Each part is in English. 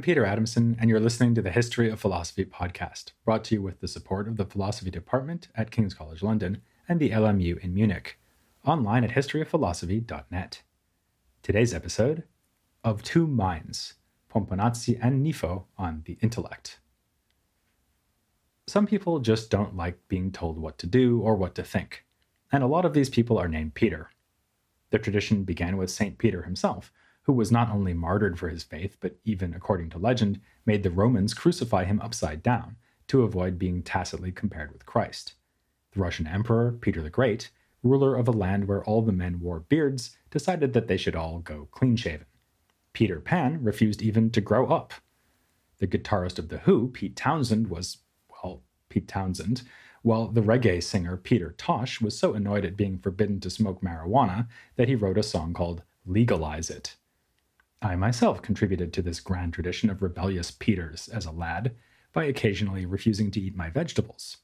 I'm Peter Adamson, and you're listening to the History of Philosophy podcast, brought to you with the support of the Philosophy Department at King's College London and the LMU in Munich, online at historyofphilosophy.net. Today's episode Of Two Minds Pomponazzi and Nifo on the Intellect. Some people just don't like being told what to do or what to think, and a lot of these people are named Peter. The tradition began with St. Peter himself who was not only martyred for his faith, but even, according to legend, made the Romans crucify him upside down to avoid being tacitly compared with Christ. The Russian Emperor, Peter the Great, ruler of a land where all the men wore beards, decided that they should all go clean shaven. Peter Pan refused even to grow up. The guitarist of The Who, Pete Townshend, was, well, Pete Townshend, while the reggae singer Peter Tosh was so annoyed at being forbidden to smoke marijuana that he wrote a song called Legalize It. I myself contributed to this grand tradition of rebellious Peters as a lad by occasionally refusing to eat my vegetables.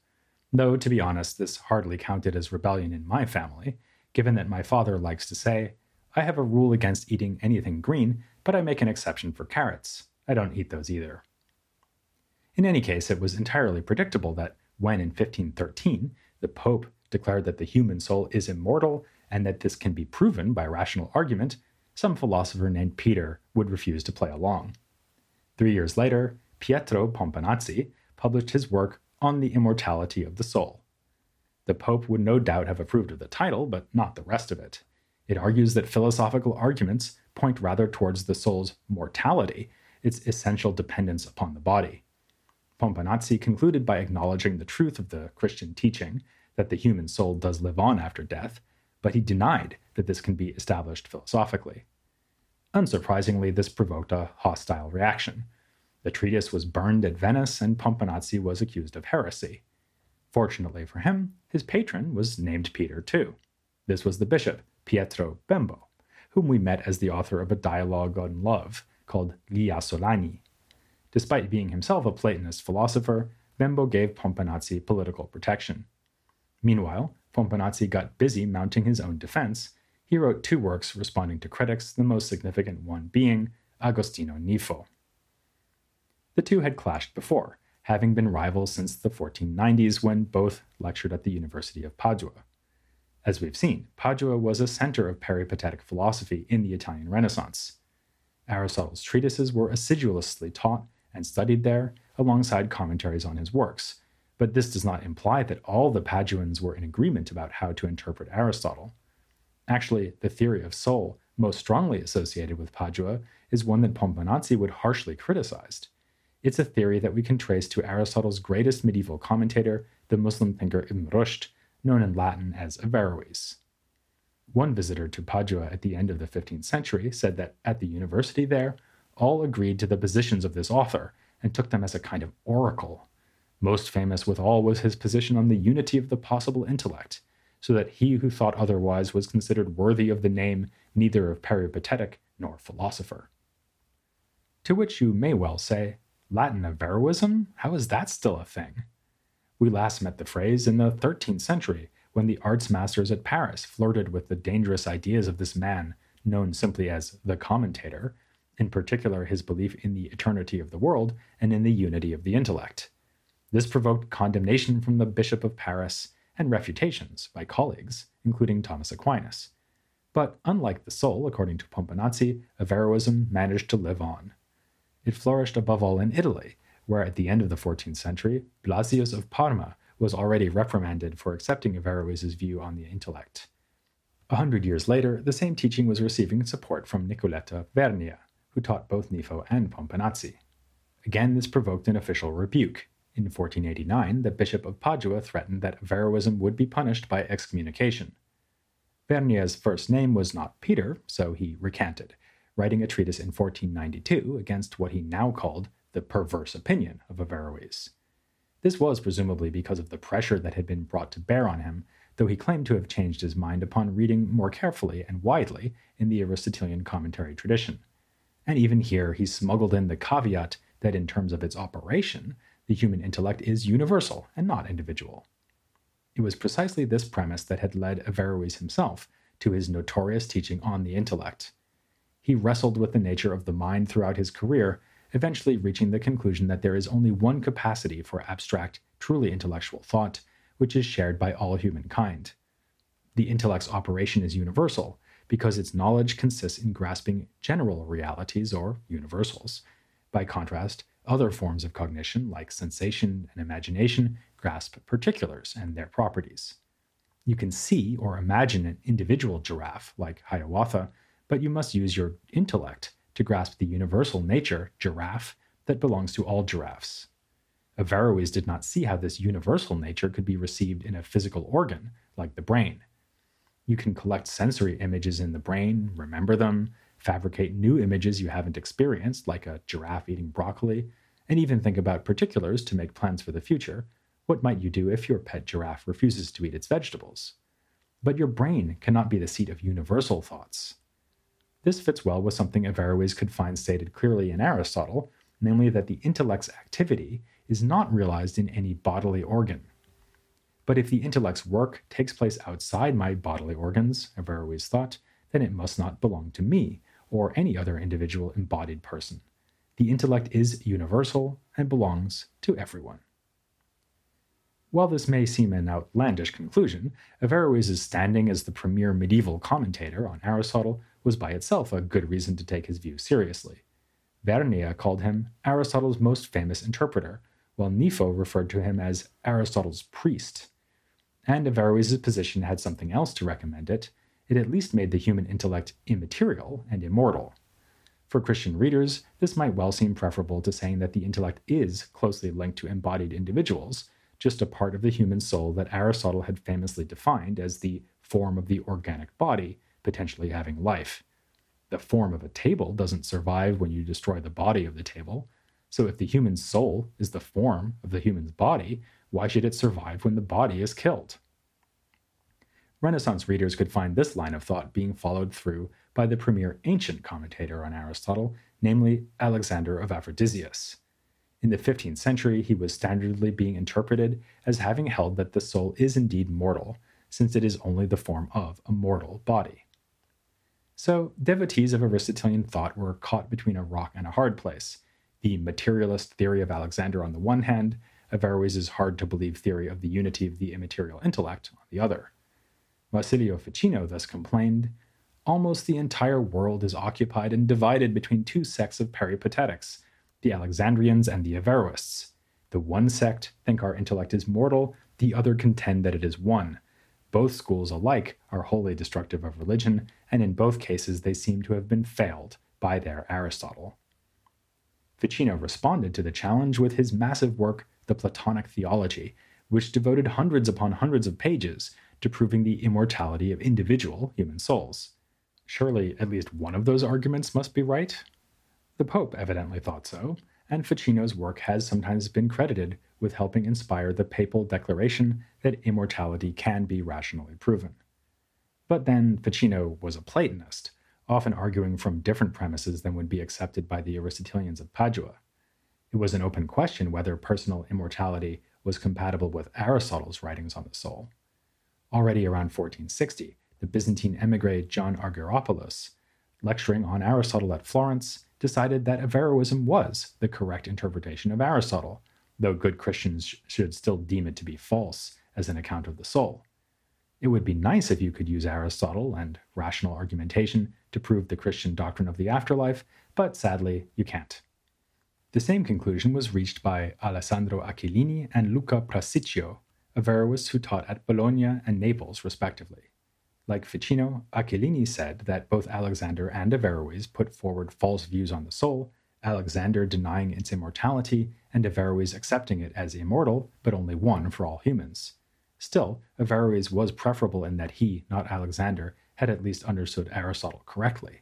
Though, to be honest, this hardly counted as rebellion in my family, given that my father likes to say, I have a rule against eating anything green, but I make an exception for carrots. I don't eat those either. In any case, it was entirely predictable that when in 1513 the Pope declared that the human soul is immortal and that this can be proven by rational argument, some philosopher named Peter would refuse to play along. Three years later, Pietro Pomponazzi published his work on the immortality of the soul. The Pope would no doubt have approved of the title, but not the rest of it. It argues that philosophical arguments point rather towards the soul's mortality, its essential dependence upon the body. Pomponazzi concluded by acknowledging the truth of the Christian teaching that the human soul does live on after death, but he denied that this can be established philosophically. Unsurprisingly, this provoked a hostile reaction. The treatise was burned at Venice, and Pomponazzi was accused of heresy. Fortunately for him, his patron was named Peter too. This was the bishop, Pietro Bembo, whom we met as the author of a dialogue on love called Gli Asolani. Despite being himself a Platonist philosopher, Bembo gave Pomponazzi political protection. Meanwhile, Pomponazzi got busy mounting his own defense, he wrote two works responding to critics, the most significant one being Agostino Nifo. The two had clashed before, having been rivals since the 1490s when both lectured at the University of Padua. As we've seen, Padua was a center of peripatetic philosophy in the Italian Renaissance. Aristotle's treatises were assiduously taught and studied there, alongside commentaries on his works, but this does not imply that all the Paduans were in agreement about how to interpret Aristotle. Actually, the theory of soul most strongly associated with Padua is one that Pomponazzi would harshly criticize. It's a theory that we can trace to Aristotle's greatest medieval commentator, the Muslim thinker Ibn Rushd, known in Latin as Averroes. One visitor to Padua at the end of the 15th century said that at the university there, all agreed to the positions of this author and took them as a kind of oracle. Most famous with all was his position on the unity of the possible intellect, so that he who thought otherwise was considered worthy of the name neither of peripatetic nor philosopher. To which you may well say, Latin Averroism? How is that still a thing? We last met the phrase in the 13th century when the arts masters at Paris flirted with the dangerous ideas of this man, known simply as the commentator, in particular his belief in the eternity of the world and in the unity of the intellect. This provoked condemnation from the Bishop of Paris and refutations by colleagues, including Thomas Aquinas. But unlike the soul, according to Pomponazzi, Averroism managed to live on. It flourished above all in Italy, where at the end of the 14th century, Blasius of Parma was already reprimanded for accepting Averroes' view on the intellect. A hundred years later, the same teaching was receiving support from Nicoletto Vernia, who taught both Nifo and Pomponazzi. Again, this provoked an official rebuke, in 1489, the Bishop of Padua threatened that Averroism would be punished by excommunication. Vernia's first name was not Peter, so he recanted, writing a treatise in 1492 against what he now called the perverse opinion of Averroes. This was presumably because of the pressure that had been brought to bear on him, though he claimed to have changed his mind upon reading more carefully and widely in the Aristotelian commentary tradition. And even here, he smuggled in the caveat that in terms of its operation, the human intellect is universal and not individual. It was precisely this premise that had led Averroes himself to his notorious teaching on the intellect. he wrestled with the nature of the mind throughout his career, eventually reaching the conclusion that there is only one capacity for abstract, truly intellectual thought, which is shared by all humankind. The intellect's operation is universal, because its knowledge consists in grasping general realities or universals. By contrast, other forms of cognition, like sensation and imagination, grasp particulars and their properties. You can see or imagine an individual giraffe, like Hiawatha, but you must use your intellect to grasp the universal nature, giraffe, that belongs to all giraffes. Averroes did not see how this universal nature could be received in a physical organ, like the brain. You can collect sensory images in the brain, remember them, fabricate new images you haven't experienced, like a giraffe eating broccoli, and even think about particulars to make plans for the future. What might you do if your pet giraffe refuses to eat its vegetables? But your brain cannot be the seat of universal thoughts. This fits well with something Averroes could find stated clearly in Aristotle, namely that the intellect's activity is not realized in any bodily organ. But if the intellect's work takes place outside my bodily organs, Averroes thought, then it must not belong to me or any other individual embodied person. The intellect is universal and belongs to everyone. While this may seem an outlandish conclusion, Averroes' standing as the premier medieval commentator on Aristotle was by itself a good reason to take his view seriously. Vernia called him Aristotle's most famous interpreter, while Nifo referred to him as Aristotle's priest and Averroes' position had something else to recommend it, it at least made the human intellect immaterial and immortal. For Christian readers, this might well seem preferable to saying that the intellect is closely linked to embodied individuals, just a part of the human soul that Aristotle had famously defined as the form of the organic body, potentially having life. The form of a table doesn't survive when you destroy the body of the table, so if the human soul is the form of the human's body, why should it survive when the body is killed? Renaissance readers could find this line of thought being followed through by the premier ancient commentator on Aristotle, namely Alexander of Aphrodisias. In the 15th century, he was standardly being interpreted as having held that the soul is indeed mortal, since it is only the form of a mortal body. So, devotees of Aristotelian thought were caught between a rock and a hard place the materialist theory of Alexander on the one hand, Averroes' hard to believe theory of the unity of the immaterial intellect on the other. Marsilio Ficino thus complained Almost the entire world is occupied and divided between two sects of peripatetics, the Alexandrians and the Averroists. The one sect think our intellect is mortal, the other contend that it is one. Both schools alike are wholly destructive of religion, and in both cases they seem to have been failed by their Aristotle. Ficino responded to the challenge with his massive work the Platonic theology, which devoted hundreds upon hundreds of pages to proving the immortality of individual human souls. Surely at least one of those arguments must be right? The Pope evidently thought so, and Ficino's work has sometimes been credited with helping inspire the papal declaration that immortality can be rationally proven. But then Ficino was a Platonist, often arguing from different premises than would be accepted by the Aristotelians of Padua. It was an open question whether personal immortality was compatible with Aristotle's writings on the soul. Already around 1460, the Byzantine emigre John Argyropoulos, lecturing on Aristotle at Florence, decided that Averroism was the correct interpretation of Aristotle, though good Christians should still deem it to be false as an account of the soul. It would be nice if you could use Aristotle and rational argumentation to prove the Christian doctrine of the afterlife, but sadly, you can't. The same conclusion was reached by Alessandro Achillini and Luca Prassicio, Averroists who taught at Bologna and Naples, respectively. Like Ficino, Achillini said that both Alexander and Averroes put forward false views on the soul, Alexander denying its immortality, and Averroes accepting it as immortal, but only one for all humans. Still, Averroes was preferable in that he, not Alexander, had at least understood Aristotle correctly.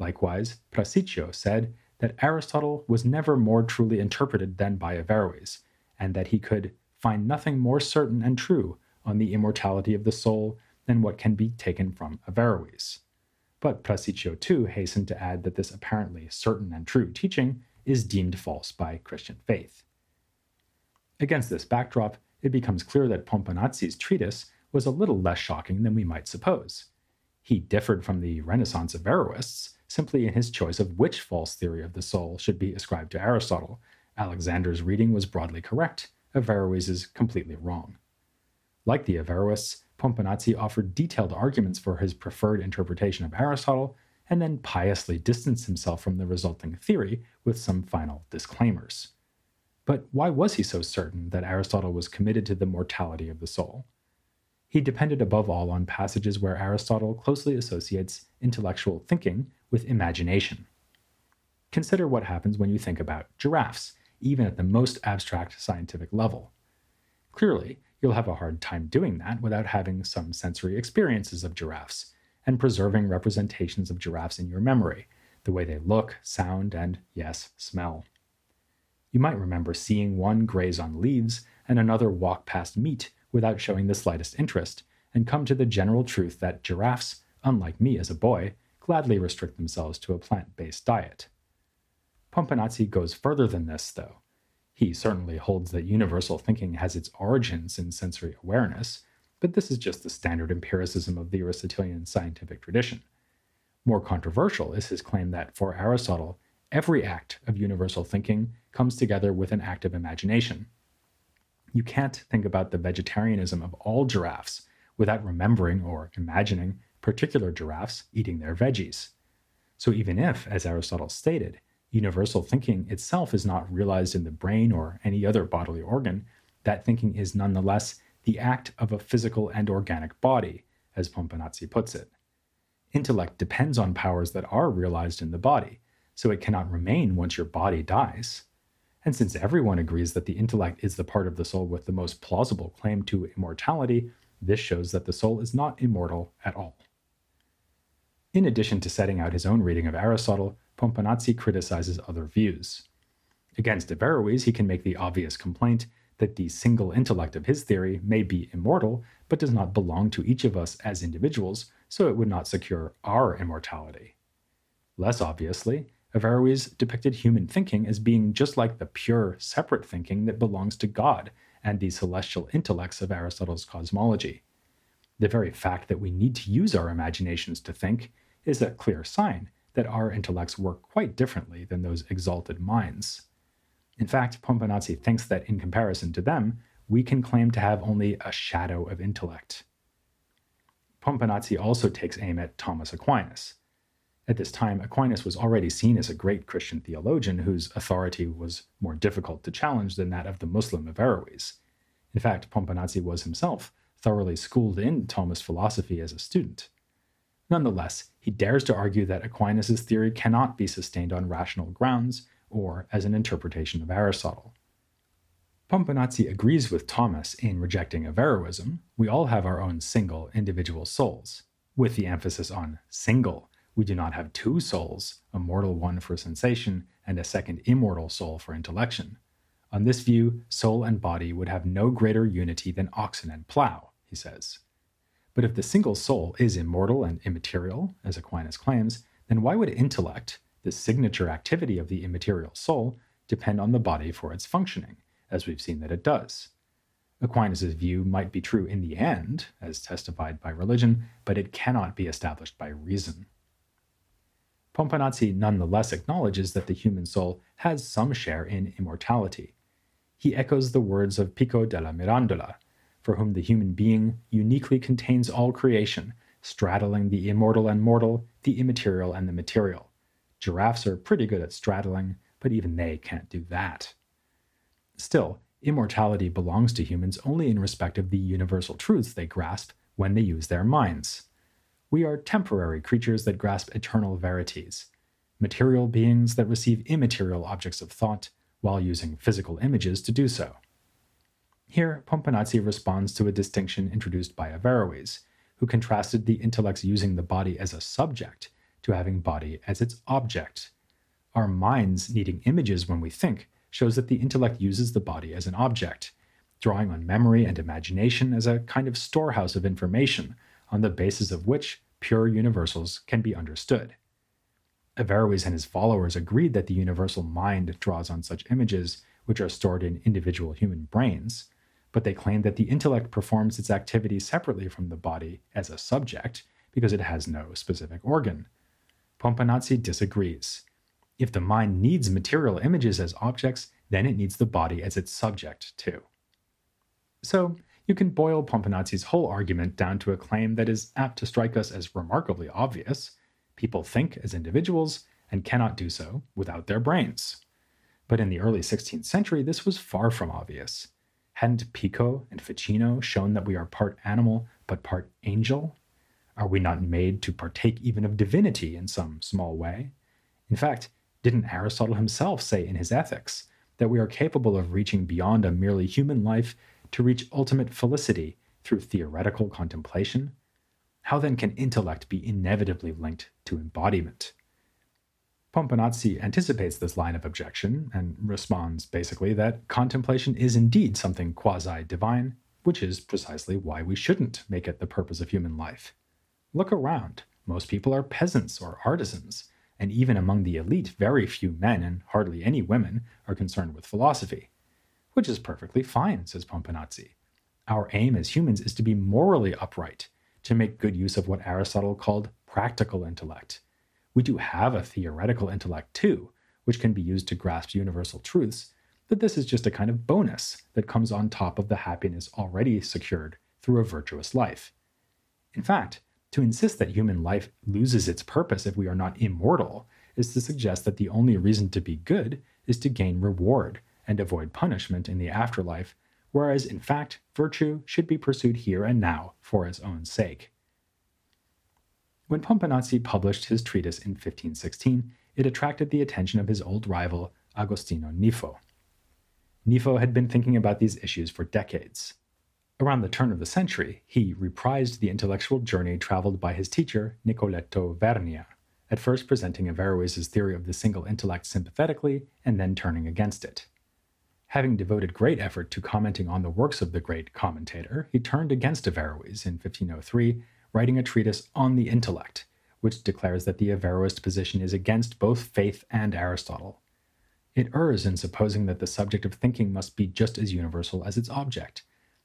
Likewise, Prassicio said that Aristotle was never more truly interpreted than by Averroes, and that he could find nothing more certain and true on the immortality of the soul than what can be taken from Averroes. But Prassicio too hastened to add that this apparently certain and true teaching is deemed false by Christian faith. Against this backdrop, it becomes clear that Pomponazzi's treatise was a little less shocking than we might suppose. He differed from the Renaissance Averroists simply in his choice of which false theory of the soul should be ascribed to Aristotle. Alexander's reading was broadly correct, Averroes is completely wrong. Like the Averroists, Pomponazzi offered detailed arguments for his preferred interpretation of Aristotle, and then piously distanced himself from the resulting theory with some final disclaimers. But why was he so certain that Aristotle was committed to the mortality of the soul? He depended above all on passages where Aristotle closely associates intellectual thinking with imagination. Consider what happens when you think about giraffes, even at the most abstract scientific level. Clearly, you'll have a hard time doing that without having some sensory experiences of giraffes and preserving representations of giraffes in your memory, the way they look, sound, and, yes, smell. You might remember seeing one graze on leaves and another walk past meat without showing the slightest interest, and come to the general truth that giraffes, unlike me as a boy, gladly restrict themselves to a plant based diet. Pomponazzi goes further than this, though. He certainly holds that universal thinking has its origins in sensory awareness, but this is just the standard empiricism of the Aristotelian scientific tradition. More controversial is his claim that for Aristotle, every act of universal thinking comes together with an act of imagination. You can't think about the vegetarianism of all giraffes without remembering or imagining particular giraffes eating their veggies. So, even if, as Aristotle stated, universal thinking itself is not realized in the brain or any other bodily organ, that thinking is nonetheless the act of a physical and organic body, as Pomponazzi puts it. Intellect depends on powers that are realized in the body, so it cannot remain once your body dies. And since everyone agrees that the intellect is the part of the soul with the most plausible claim to immortality, this shows that the soul is not immortal at all. In addition to setting out his own reading of Aristotle, Pomponazzi criticizes other views. Against Averroes, he can make the obvious complaint that the single intellect of his theory may be immortal, but does not belong to each of us as individuals, so it would not secure our immortality. Less obviously, Averroes depicted human thinking as being just like the pure, separate thinking that belongs to God and the celestial intellects of Aristotle's cosmology. The very fact that we need to use our imaginations to think is a clear sign that our intellects work quite differently than those exalted minds. In fact, Pomponazzi thinks that in comparison to them, we can claim to have only a shadow of intellect. Pomponazzi also takes aim at Thomas Aquinas. At this time, Aquinas was already seen as a great Christian theologian whose authority was more difficult to challenge than that of the Muslim Averroes. In fact, Pomponazzi was himself thoroughly schooled in Thomist philosophy as a student. Nonetheless, he dares to argue that Aquinas' theory cannot be sustained on rational grounds or as an interpretation of Aristotle. Pomponazzi agrees with Thomas in rejecting Averroism. We all have our own single individual souls, with the emphasis on single we do not have two souls, a mortal one for sensation and a second immortal soul for intellection. On this view, soul and body would have no greater unity than oxen and plow, he says. But if the single soul is immortal and immaterial, as Aquinas claims, then why would intellect, the signature activity of the immaterial soul, depend on the body for its functioning, as we've seen that it does? Aquinas' view might be true in the end, as testified by religion, but it cannot be established by reason. Pomponazzi nonetheless acknowledges that the human soul has some share in immortality. He echoes the words of Pico della Mirandola, for whom the human being uniquely contains all creation, straddling the immortal and mortal, the immaterial and the material. Giraffes are pretty good at straddling, but even they can't do that. Still, immortality belongs to humans only in respect of the universal truths they grasp when they use their minds. We are temporary creatures that grasp eternal verities, material beings that receive immaterial objects of thought while using physical images to do so. Here, Pomponazzi responds to a distinction introduced by Averroes, who contrasted the intellect's using the body as a subject to having body as its object. Our minds needing images when we think shows that the intellect uses the body as an object, drawing on memory and imagination as a kind of storehouse of information on the basis of which pure universals can be understood. Averroes and his followers agreed that the universal mind draws on such images, which are stored in individual human brains, but they claim that the intellect performs its activity separately from the body as a subject because it has no specific organ. Pomponazzi disagrees. If the mind needs material images as objects, then it needs the body as its subject, too. So, you can boil Pomponazzi's whole argument down to a claim that is apt to strike us as remarkably obvious. People think as individuals and cannot do so without their brains. But in the early 16th century, this was far from obvious. Hadn't Pico and Ficino shown that we are part animal but part angel? Are we not made to partake even of divinity in some small way? In fact, didn't Aristotle himself say in his Ethics that we are capable of reaching beyond a merely human life to reach ultimate felicity through theoretical contemplation? How then can intellect be inevitably linked to embodiment? Pomponazzi anticipates this line of objection and responds basically that contemplation is indeed something quasi divine, which is precisely why we shouldn't make it the purpose of human life. Look around. Most people are peasants or artisans, and even among the elite, very few men and hardly any women are concerned with philosophy. Which is perfectly fine, says Pomponazzi. Our aim as humans is to be morally upright, to make good use of what Aristotle called practical intellect. We do have a theoretical intellect too, which can be used to grasp universal truths, but this is just a kind of bonus that comes on top of the happiness already secured through a virtuous life. In fact, to insist that human life loses its purpose if we are not immortal is to suggest that the only reason to be good is to gain reward and avoid punishment in the afterlife, whereas in fact, virtue should be pursued here and now for its own sake. When Pomponazzi published his treatise in 1516, it attracted the attention of his old rival, Agostino Nifo. Nifo had been thinking about these issues for decades. Around the turn of the century, he reprised the intellectual journey traveled by his teacher, Nicoletto Vernia, at first presenting Averroes' theory of the single intellect sympathetically and then turning against it. Having devoted great effort to commenting on the works of the great commentator, he turned against Averroes in 1503, writing a treatise on the intellect, which declares that the Averroist position is against both faith and Aristotle. It errs in supposing that the subject of thinking must be just as universal as its object,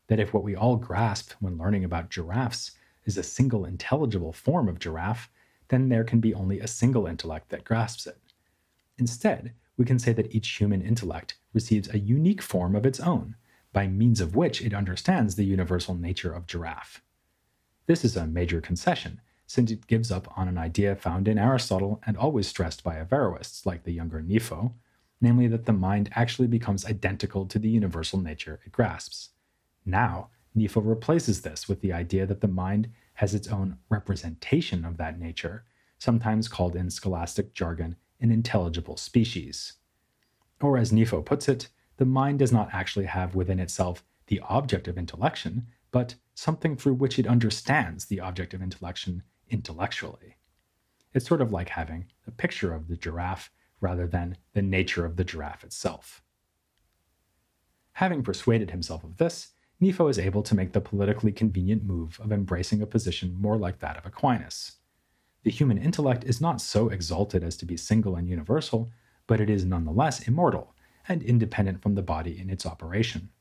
that if what we all grasp when learning about giraffes is a single intelligible form of giraffe, then there can be only a single intellect that grasps it. Instead, we can say that each human intellect receives a unique form of its own, by means of which it understands the universal nature of giraffe. This is a major concession, since it gives up on an idea found in Aristotle and always stressed by Averroists like the younger Nifo, namely that the mind actually becomes identical to the universal nature it grasps. Now, Nifo replaces this with the idea that the mind has its own representation of that nature, sometimes called in scholastic jargon an intelligible species. Or, as Nifo puts it, the mind does not actually have within itself the object of intellection, but something through which it understands the object of intellection intellectually. It's sort of like having a picture of the giraffe rather than the nature of the giraffe itself. Having persuaded himself of this, Nifo is able to make the politically convenient move of embracing a position more like that of Aquinas. The human intellect is not so exalted as to be single and universal, but it is nonetheless immortal and independent from the body in its operation.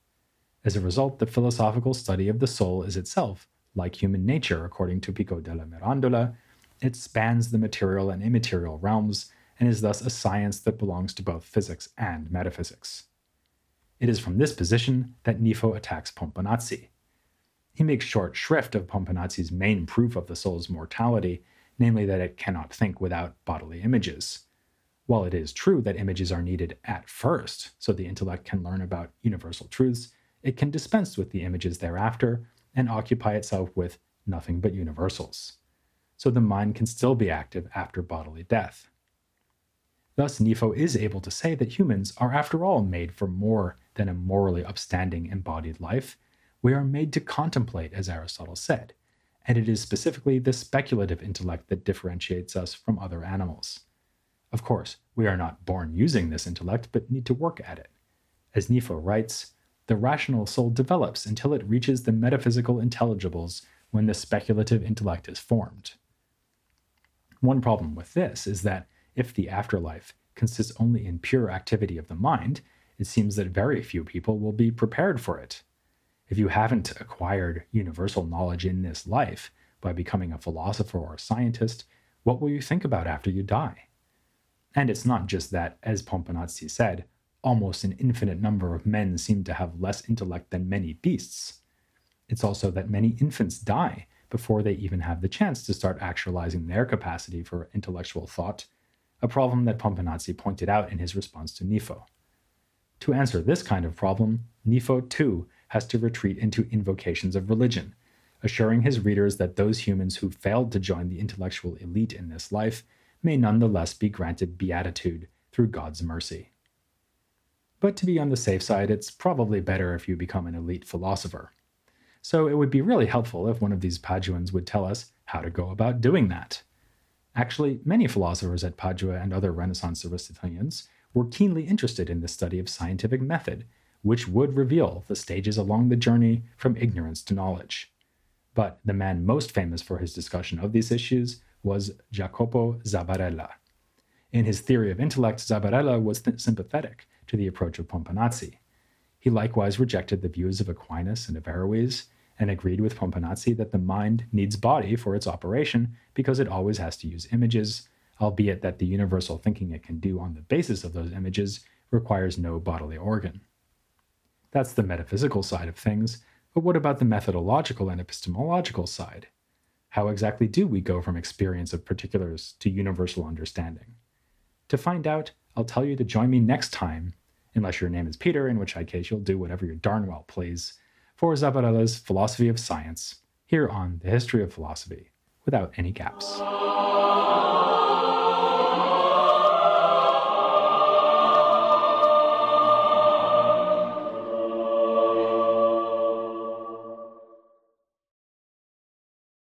As a result, the philosophical study of the soul is itself, like human nature, according to Pico della Mirandola, it spans the material and immaterial realms and is thus a science that belongs to both physics and metaphysics. It is from this position that Nifo attacks Pomponazzi. He makes short shrift of Pomponazzi's main proof of the soul's mortality, namely that it cannot think without bodily images. While it is true that images are needed at first, so the intellect can learn about universal truths, it can dispense with the images thereafter and occupy itself with nothing but universals. So the mind can still be active after bodily death. Thus, Nifo is able to say that humans are, after all, made for more than a morally upstanding embodied life. We are made to contemplate, as Aristotle said, and it is specifically the speculative intellect that differentiates us from other animals. Of course, we are not born using this intellect, but need to work at it. As Nifo writes, the rational soul develops until it reaches the metaphysical intelligibles when the speculative intellect is formed. One problem with this is that if the afterlife consists only in pure activity of the mind, it seems that very few people will be prepared for it. If you haven't acquired universal knowledge in this life by becoming a philosopher or a scientist, What will you think about after you die? And it's not just that, as Pomponazzi said, almost an infinite number of men seem to have less intellect than many beasts. It's also that many infants die before they even have the chance to start actualizing their capacity for intellectual thought, a problem that Pomponazzi pointed out in his response to Nifo. To answer this kind of problem, Nifo too has to retreat into invocations of religion, assuring his readers that those humans who failed to join the intellectual elite in this life may nonetheless be granted beatitude through God's mercy. But to be on the safe side, it's probably better if you become an elite philosopher. So it would be really helpful if one of these Paduans would tell us how to go about doing that. Actually, many philosophers at Padua and other Renaissance Aristotelians were keenly interested in the study of scientific method, which would reveal the stages along the journey from ignorance to knowledge. But the man most famous for his discussion of these issues was Jacopo Zabarella. In his theory of intellect, Zabarella was th- sympathetic to the approach of Pomponazzi. He likewise rejected the views of Aquinas and Averroes and agreed with Pomponazzi that the mind needs body for its operation because it always has to use images, albeit that the universal thinking it can do on the basis of those images requires no bodily organ. That's the metaphysical side of things, but what about the methodological and epistemological side? How exactly do we go from experience of particulars to universal understanding? To find out, I'll tell you to join me next time, unless your name is Peter, in which case you'll do whatever you darn well please, for Zabarella's Philosophy of Science, here on The History of Philosophy, without any gaps.